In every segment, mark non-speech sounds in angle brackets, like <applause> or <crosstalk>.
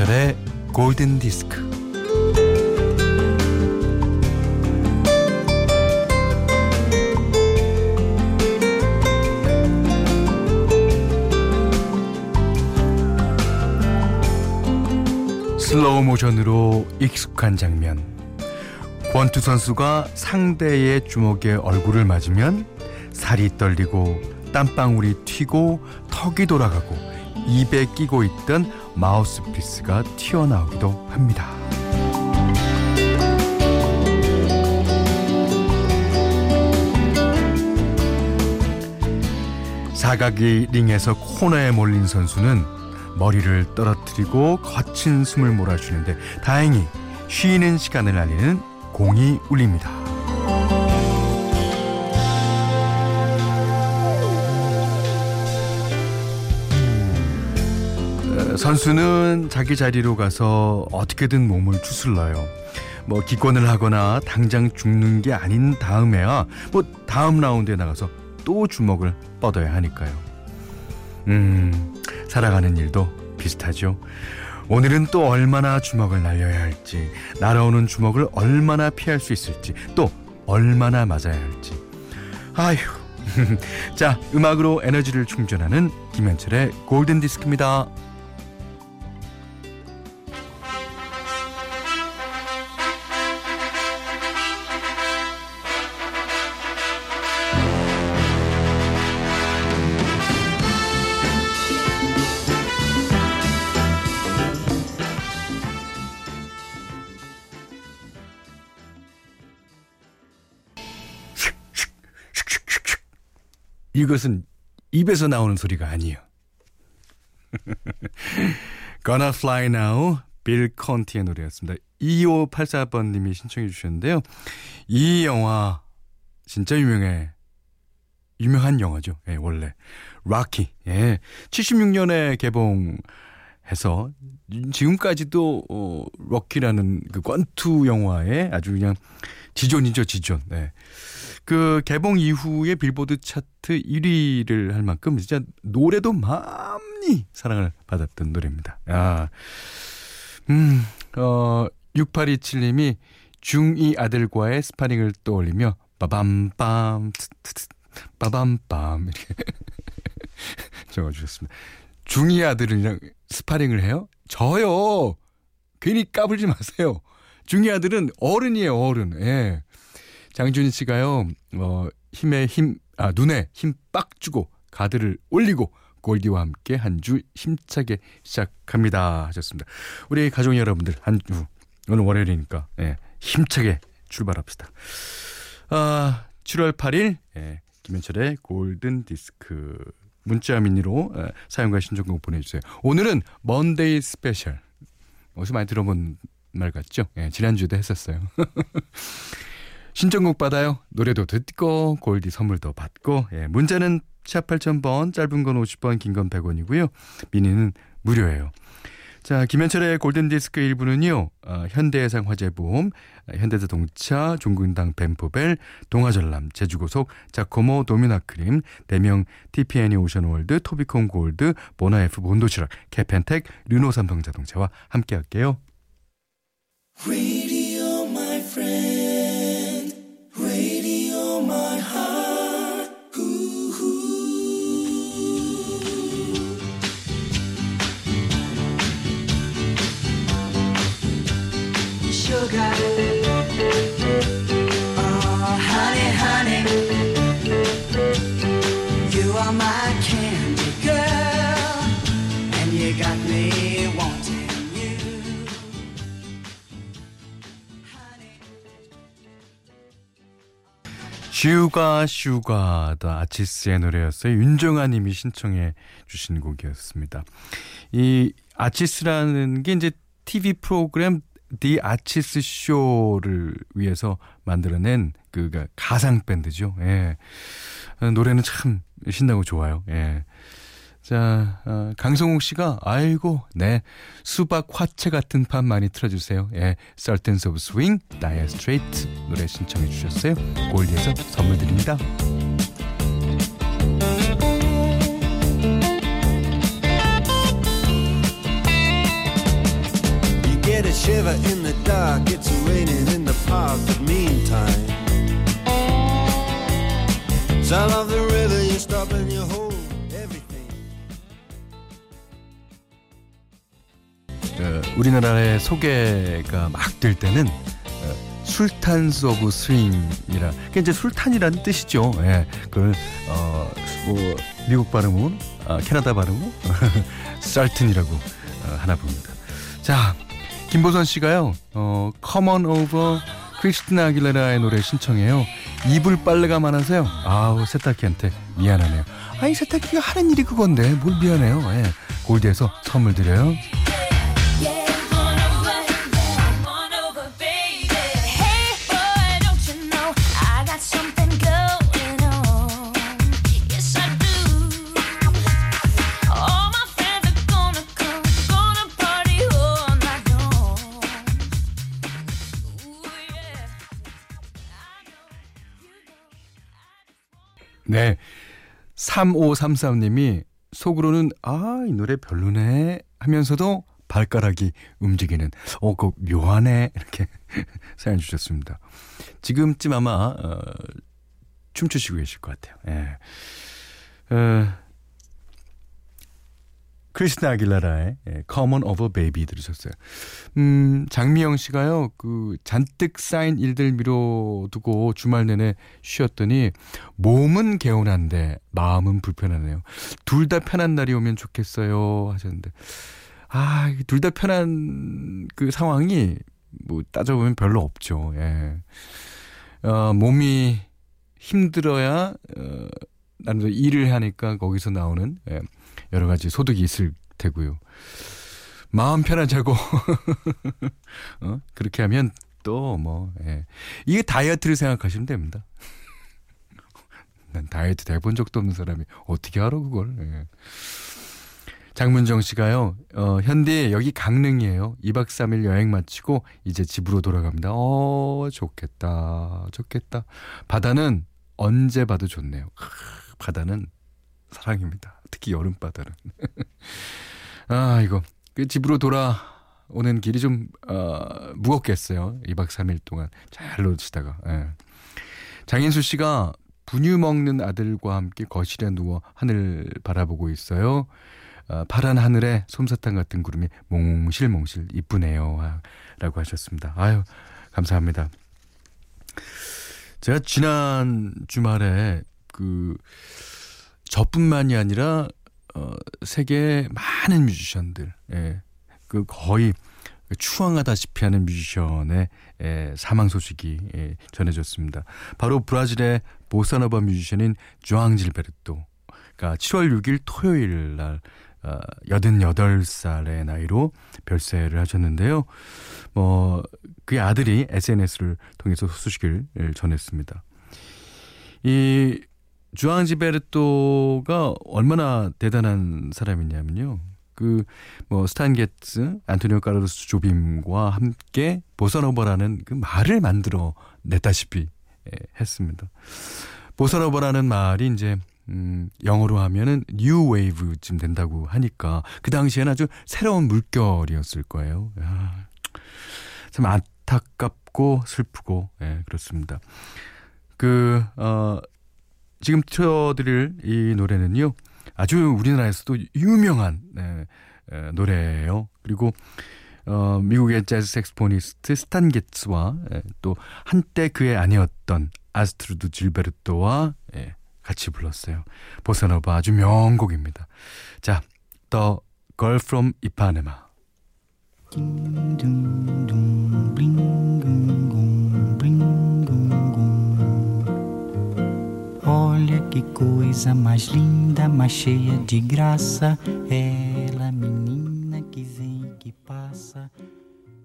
김현철의 골든 디스크. 슬로우 모션으로 익숙한 장면. 권투 선수가 상대의 주먹에 얼굴을 맞으면 살이 떨리고 땀방울이 튀고 턱이 돌아가고 입에 끼고 있던 마우스피스가 튀어나오기도 합니다. 사각이 링에서 코너에 몰린 선수는 머리를 떨어뜨리고 거친 숨을 몰아주는데 다행히 쉬는 시간을 알리는 공이 울립니다. 선수는 자기 자리로 가서 어떻게든 몸을 추슬러요. 뭐 기권을 하거나 당장 죽는 게 아닌 다음에야 뭐 다음 라운드에 나가서 또 주먹을 뻗어야 하니까요. 음, 살아가는 일도 비슷하죠. 오늘은 또 얼마나 주먹을 날려야 할지, 날아오는 주먹을 얼마나 피할 수 있을지, 또 얼마나 맞아야 할지. 아휴. <laughs> 자, 음악으로 에너지를 충전하는 김현철의 골든 디스크입니다. 이것은 입에서 나오는 소리가 아니에요. <laughs> Gonna Fly Now, 빌 컨티의 노래였습니다. 2584번님이 신청해 주셨는데요. 이 영화 진짜 유명해. 유명한 영화죠. 예, 원래. 락키. 예. 76년에 개봉해서 지금까지도 어, 럭키라는 그 권투 영화에 아주 그냥 지존이죠, 지존. 네. 그 개봉 이후에 빌보드 차트 1위를 할 만큼 진짜 노래도 많이 사랑을 받았던 노래입니다. 아, 음, 어, 6827님이 중2 아들과의 스파링을 떠올리며 빠밤빰, 빠밤빰, 이렇게 <laughs> 적어주셨습니다. 중2 아들이랑 스파링을 해요? 저요! 괜히 까불지 마세요. 중2 아들은 어른이에요, 어른. 예. 장준희 씨가요, 어, 힘에 힘, 아, 눈에 힘 빡 주고 가드를 올리고 골디와 함께 한 주 힘차게 시작합니다. 하셨습니다. 우리 가족 여러분들 한 주, 오늘 월요일이니까, 예, 힘차게 출발합시다. 아, 7월 8일, 예, 김현철의 골든 디스크 문자 미니로 예, 사연과 신청곡 보내주세요. 오늘은 Monday special. 어디서 많이 들어본 말 같죠? 예, 지난주에도 했었어요. <laughs> 신청곡 받아요. 노래도 듣고 골디 선물도 받고 예, 문자는 샵 8000번 짧은 건 50번 긴 건 100원이고요. 미니는 무료예요. 자, 김현철의 골든디스크 1부는요, 어, 현대해상 화재보험, 어, 현대자동차, 종근당 벤포벨, 동아전람, 제주고속, 자코모 도미나크림, 대명 TPN이 오션월드, 토비콘 골드, 보나F 본도시락, 캐펜텍, 르노삼성자동차와 함께 할게요. Oh. 슈가 슈가 더 아치스의 노래였어요. 윤정아 님이 신청해 주신 곡이었습니다. 이 아치스라는 게 이제 TV 프로그램 디 아치스 쇼를 위해서 만들어낸 그 가상 밴드죠. 예. 노래는 참 신나고 좋아요. 예. 자, 어, 강성욱 씨가 아이고, 네. 수박 화채 같은 판 많이 틀어 주세요. 예. Sultans of Swing, Dire Straits 노래 신청해 주셨어요. 골디에서 선물 드립니다. Shiver in the dark. It's raining in the park, but meantime, sound of the river, you stop and you hold everything. 어, 우리나라의 소개가 막 될 때는 어, 술탄스 오브 스윙이라 그게 이제 술탄이라는 뜻이죠. 예. 그걸 어, 뭐 미국 발음은 아, 캐나다 발음은 쌀튼이라고 어, 하나 봅니다. 자, 김보선 씨가요. 어, Come on over 크리스티나 아길레라의 노래 신청해요. 이불 빨래가 많아서요. 아우 세탁기한테 미안하네요. 아니 세탁기가 하는 일이 그건데 뭘 미안해요. 예. 골드에서 선물 드려요. 3533님이 속으로는 아, 이 노래 별로네 하면서도 발가락이 움직이는 어, 그 묘하네 이렇게 <laughs> 사연 주셨습니다. 지금쯤 아마 어, 춤추시고 계실 것 같아요. 예. 어, 크리스나 아길라라의 예, Common Over Baby 들으셨어요. 음, 장미영 씨가요, 그 잔뜩 쌓인 일들 미뤄두고 주말 내내 쉬었더니 몸은 개운한데 마음은 불편하네요. 둘 다 편한 날이 오면 좋겠어요 하셨는데, 아, 둘 다 편한 그 상황이 뭐 따져보면 별로 없죠. 예. 어, 몸이 힘들어야 어, 나는 일을 하니까 거기서 나오는 예, 여러 가지 소득이 있을 테고요. 마음 편하자고 <laughs> 어? 그렇게 하면 또 뭐 예. 이게 다이어트를 생각하시면 됩니다. <laughs> 난 다이어트 해본 적도 없는 사람이 어떻게 알아 그걸? 예. 장문정 씨가요. 어, 현대 여기 강릉이에요. 2박 3일 여행 마치고 이제 집으로 돌아갑니다. 어, 좋겠다. 좋겠다. 바다는 언제 봐도 좋네요. 크, 바다는 사랑입니다. 특히 여름 바다는. <laughs> 아, 이거 그 집으로 돌아오는 길이 좀 어, 무겁겠어요. 2박 3일 동안 잘 노시다가. 예. 장인수 씨가 분유 먹는 아들과 함께 거실에 누워 하늘 바라보고 있어요. 어, 파란 하늘에 솜사탕 같은 구름이 몽실몽실 이쁘네요. 아, 라고 하셨습니다. 아유, 감사합니다. 제가 지난 주말에 그 저뿐만이 아니라 어, 세계 많은 뮤지션들, 예, 그 거의 추앙하다시피 하는 뮤지션의 예, 사망 소식이 예, 전해졌습니다. 바로 브라질의 보사노바 뮤지션인 조앙 질베르토가 7월 6일 토요일 날 어, 88살의 나이로 별세를 하셨는데요. 뭐 그의 아들이 SNS를 통해서 소식을 전했습니다. 이 주앙 질베르토가 얼마나 대단한 사람이냐면요. 그 뭐 스탄 게츠, 안토니오 카를로스 조빔과 함께 보사노버라는 그 말을 만들어 냈다시피 예, 했습니다. 보사노버라는 말이 이제 음, 영어로 하면은 new wave쯤 된다고 하니까 그 당시에는 아주 새로운 물결이었을 거예요. 야, 참 안타깝고 슬프고 예, 그렇습니다. 그 어, 지금 틀어드릴 이 노래는요 아주 우리나라에서도 유명한 네, 에, 노래예요. 그리고 어, 미국의 재즈 saxophonist 스탄 게츠와 예, 또 한때 그의 아내였던 아스트루드 질베르토와 예, 같이 불렀어요. 보사노바 아주 명곡입니다. 자, The Girl from Ipanema. Olha que coisa mais linda, mais cheia de graça. Ela, menina que vem e que passa.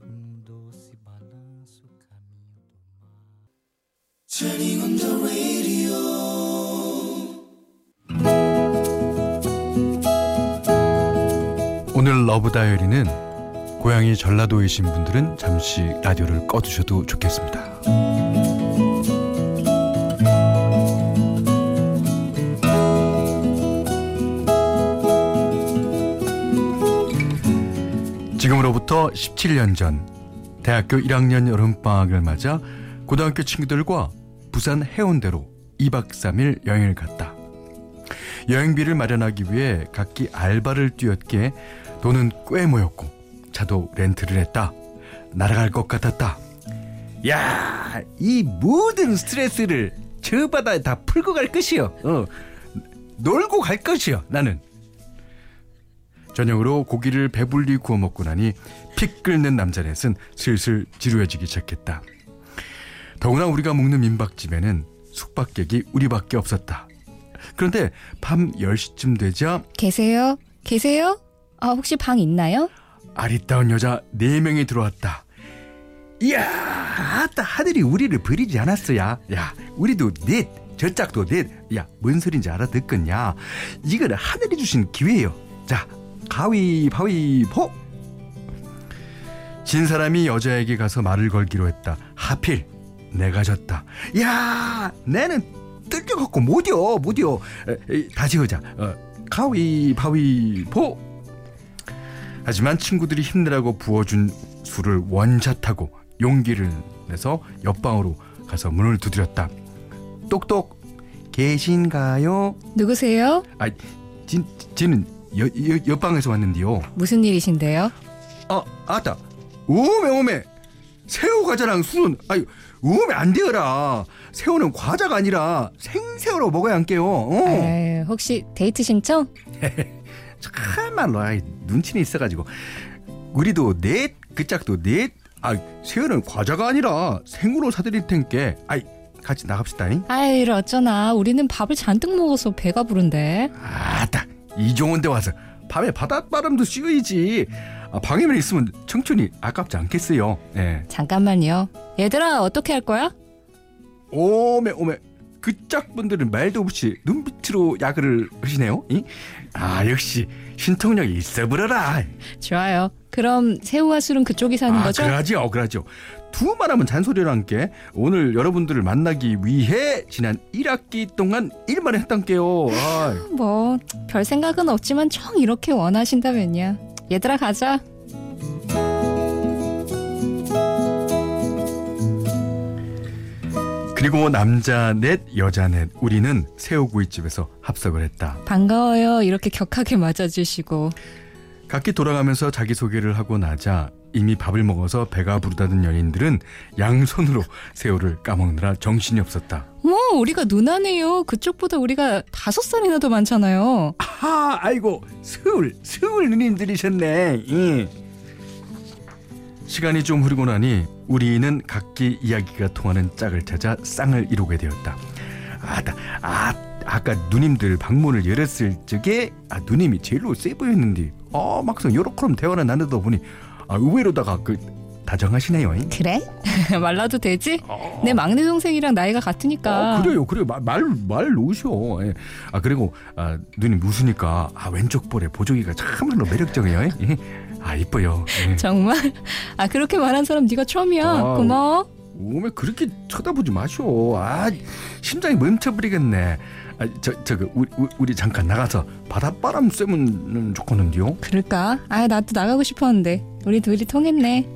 Um doce balanço, caminho do mar. 오늘 Love Diary는 고향이 전라도이신 분들은 잠시 라디오를 꺼두셔도 좋겠습니다. 지금으로부터 17년 전 대학교 1학년 여름방학을 맞아 고등학교 친구들과 부산 해운대로 2박 3일 여행을 갔다. 여행비를 마련하기 위해 각기 알바를 뛰었기에 돈은 꽤 모였고 차도 렌트를 했다. 날아갈 것 같았다. 야, 이 모든 스트레스를 저 바다에 다 풀고 갈 것이요. 어, 놀고 갈 것이요. 나는. 저녁으로 고기를 배불리 구워 먹고 나니 피 끓는 남자넷은 슬슬 지루해지기 시작했다. 더구나 우리가 묵는 민박집에는 숙박객이 우리밖에 없었다. 그런데 밤 10시쯤 되자 계세요? 계세요? 아, 혹시 방 있나요? 아리따운 여자 네명이 들어왔다. 이야, 아따 하늘이 우리를 버리지 않았어야. 야, 우리도 넷, 저 짝도 넷. 야, 뭔 소린지 알아듣겠냐? 이거는 하늘이 주신 기회예요. 자, 가위바위보. 진 사람이 여자에게 가서 말을 걸기로 했다. 하필 내가 졌다. 야, 내는 뜯겨갖고 못이여, 못이여. 다시 하자. 어, 가위바위보. 하지만 친구들이 힘내라고 부어준 술을 원샷하고 용기를 내서 옆방으로 가서 문을 두드렸다. 똑똑 계신가요? 누구세요? 아, 진 진은 여, 여, 옆방에서 왔는데요. 무슨 일이신데요? 아, 아따. 오메 오메. 새우 과자랑 술은 아유 오메 안 되어라. 새우는 과자가 아니라 생새우로 먹어야 할게요. 어. 에이, 혹시 데이트 신청? <laughs> 참말로 아이, 눈치는 있어가지고 우리도 넷 그 짝도 넷. 아 새우는 과자가 아니라 생으로 사드릴 텐께. 아이 같이 나갑시다잉. 아이, 어쩌나. 우리는 밥을 잔뜩 먹어서 배가 부른데. 아따 이 좋은 데 와서 밤에 바닷바람도 씌우이지. 아, 방에만 있으면 청춘이 아깝지 않겠어요. 예. 잠깐만요. 얘들아, 어떻게 할 거야? 오메 오메 그 짝분들은 말도 없이 눈빛으로 야근을 하시네요. 이? 아 역시 신통력이 있어 보려라. 좋아요. 그럼 새우와 술은 그쪽이 사는 아, 거죠? 그러지요, 그러죠. 두 말하면 잔소리를 함께 오늘 여러분들을 만나기 위해 지난 1학기 동안 일만. 아, <laughs> 뭐, 별 생각은 없지만 정 이렇게 원하신다면요. 얘들아, 가자. 그리고 남자 넷, 여자 넷, 우리는 새우구이집에서 합석을 했다. 반가워요. 이렇게 격하게 맞아주시고. 각기 돌아가면서 자기소개를 하고 나자 이미 밥을 먹어서 배가 부르다는 연인들은 양손으로 새우를 까먹느라 정신이 없었다. 뭐, 우리가 누나네요. 그쪽보다 우리가 다섯 살이나 더 많잖아요. 아, 아이고, 서울, 서울 누님들이셨네. 예. 시간이 좀 흐르고 나니 우리는 각기 이야기가 통하는 짝을 찾아 쌍을 이루게 되었다. 아따, 아, 아까 누님들 방문을 열었을 적에 아, 누님이 제일로 세 보였는데 아, 막상 요렇게럼 대화를 나누다 보니 아, 의외로다가 그 다정하시네요. 잉? 그래? <laughs> 말라도 되지? 내 막내 동생이랑 나이가 같으니까. 아, 그래요, 그래요. 말, 말, 말 놓으셔. 예. 아, 그리고, 아, 누님 웃으니까, 아, 왼쪽 볼에 보조기가 참말로 매력적이에요. 예. 아, 이뻐요. 예. 정말? 아, 그렇게 말한 사람 네가 처음이야. 아, 고마워. 오메 그렇게 쳐다보지 마쇼. 아, 심장이 멈춰버리겠네. 아, 저, 저, 그, 우리, 우리- 잠깐 나가서 바닷바람 쐬면 좋겠는데요. 그럴까? 아, 나도 나가고 싶었는데. 우리 둘이 통했네.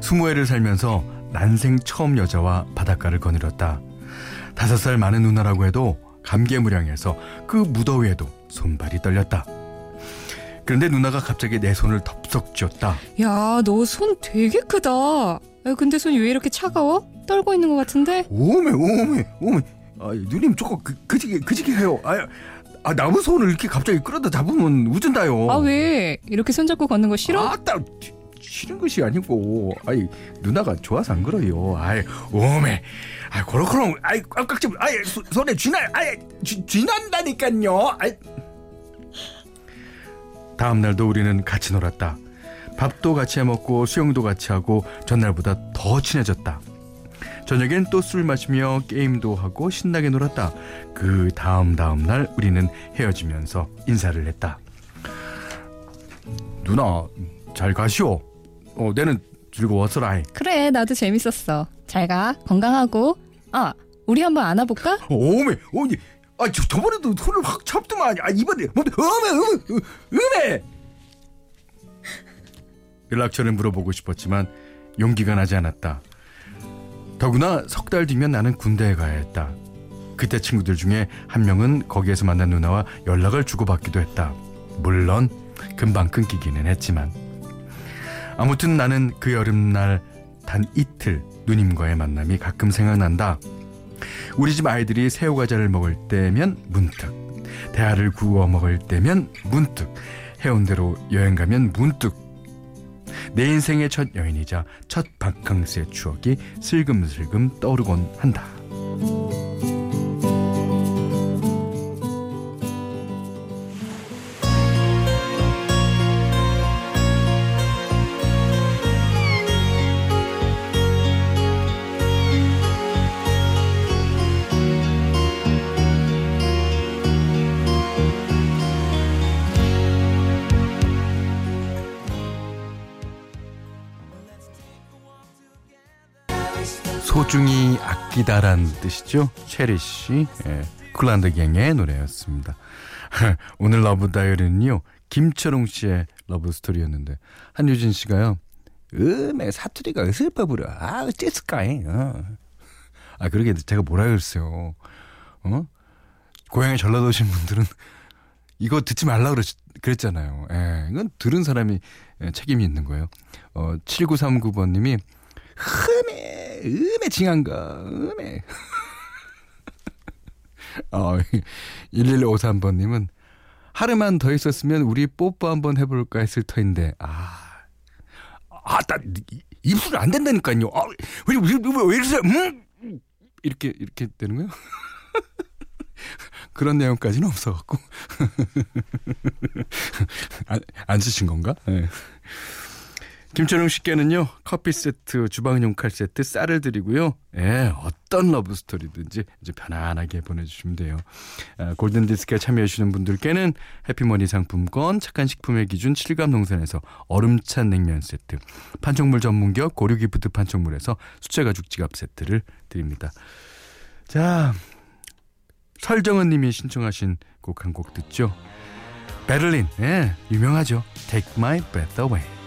스무 해를 살면서 난생 처음 여자와 바닷가를 거닐었다. 다섯 살 많은 누나라고 해도 감개무량해서 그 무더위에도 손발이 떨렸다. 그런데 누나가 갑자기 내 손을 덥석 쥐었다. 야, 너 손 되게 크다. 야, 근데 손이 왜 이렇게 차가워? 떨고 있는 것 같은데? 오메 오메 오메. 아, 누님 조금 그, 그지게 그지게 해요. 아, 아 나무 손을 이렇게 갑자기 끌어다 잡으면 우준다요. 아, 왜? 이렇게 손잡고 걷는 거 싫어? 아따 치- 싫은 것이 아니고 아이 누나가 좋아서 안 그래요 아이 오메 아이 그렇구나 아이 꽉꽉 좀 아이 소- 손에 쥐나 아이 쥐, 쥐난다니까요 아이 다음 날도 우리는 같이 놀았다 밥도 같이 해 먹고 수영도 같이 하고 전날보다 더 친해졌다 저녁엔 또 술 마시며 게임도 하고 신나게 놀았다 그 다음 다음 날 우리는 헤어지면서 인사를 했다 누나 잘 가시오. 어, 내는 즐거웠어라. 그래, 나도 재밌었어. 잘 가. 건강하고. 아, 우리 한번 안아볼까? 오메, 오니, 아, 저, 저번에도 손을 확 잡더만, 아, 이번에, 뭐, 어메, 어메, 어메! 연락처를 물어보고 싶었지만, 용기가 나지 않았다. 더구나 석 달 뒤면 나는 군대에 가야 했다. 그때 친구들 중에 한 명은 거기에서 만난 누나와 연락을 주고받기도 했다. 물론 금방 끊기기는 했지만 아무튼 나는 그 여름날 단 이틀 누님과의 만남이 가끔 생각난다. 우리 집 아이들이 새우과자를 먹을 때면 문득 대하를 구워 먹을 때면 문득 해운대로 여행 가면 문득 내 인생의 첫 여인이자 첫 바캉스의 추억이 슬금슬금 떠오르곤 한다. 소중히 아끼다란 뜻이죠. Cherish 예, Kool & The Gang의 노래였습니다. <laughs> 오늘 Love Diary는요. 김철웅 씨의 love story였는데 한유진 씨가요. 음에 사투리가 어설퍼 부려. 아 어째을까이 어. 아 그러게 제가 뭐라 그랬어요. 어? 고향에 전라도신 분들은 이거 듣지 말라 그랬, 그랬잖아요. 예, 이건 들은 사람이 예, 책임이 있는 거예요. 어, 7939번님이 흠에 음에 징한가 음에 <laughs> 어, 1153번님은 하루만 더 있었으면 우리 뽀뽀 한번 해볼까 했을 터인데 아, 아, 나 입술 안 된다니까요. 아, 왜, 왜, 왜, 왜 이러세요? 음? 이렇게 이렇게 되는 거예요? <laughs> 그런 내용까지는 없어갖고 <laughs> 안, 안 쓰신 건가? 네. 김철웅 씨께는요 커피 세트, 주방용 칼 세트, 쌀을 드리고요. 예, 어떤 love story든지 이제 편안하게 보내주시면 돼요. 아, 골든 디스크에 참여해주시는 분들께는 해피머니 상품권, 착한 식품의 기준 칠갑농산에서 얼음찬 냉면 세트, 판촉물 전문기업 고려기프트 판촉물에서 수제가죽 지갑 세트를 드립니다. 자, 설정은님이 신청하신 곡 한곡 듣죠. 베를린, 예, 유명하죠. Take My Breath Away.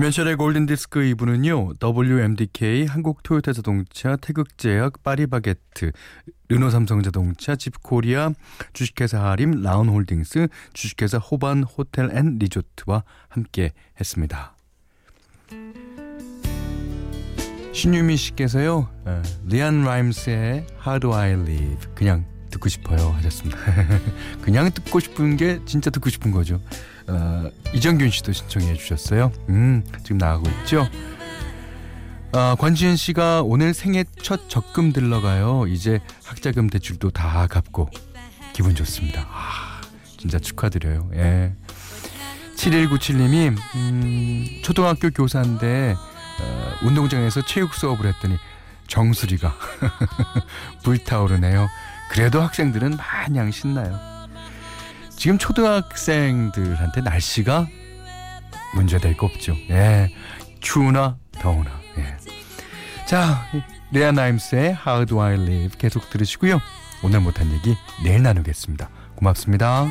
김현철의 골든디스크 2부는요. WMDK, 한국토요타자동차, 태극제약, 파리바게트, 르노삼성자동차, 집코리아, 주식회사 하림, 라운홀딩스, 주식회사 호반 호텔 앤 리조트와 함께 했습니다. 신유미 씨께서요. 어, 리안 라임스의 How Do I Live 그냥 듣고 싶어요 하셨습니다. <laughs> 그냥 듣고 싶은 게 진짜 듣고 싶은 거죠. 어, 이정균 씨도 신청해 주셨어요. 음, 지금 나가고 있죠. 아, 권지현 씨가 오늘 생애 첫 적금 들러가요. 이제 학자금 대출도 다 갚고 기분 좋습니다. 아, 진짜 축하드려요. 예. 7197님이 음, 초등학교 교사인데 어, 운동장에서 체육 수업을 했더니 정수리가 <laughs> 불타오르네요. 그래도 학생들은 마냥 신나요. 지금 초등학생들한테 날씨가 문제될 거 없죠. 예. 추우나 더우나. 예. 자, 레아 나임스의 How Do I Live 계속 들으시고요. 오늘 못한 얘기 내일 나누겠습니다. 고맙습니다.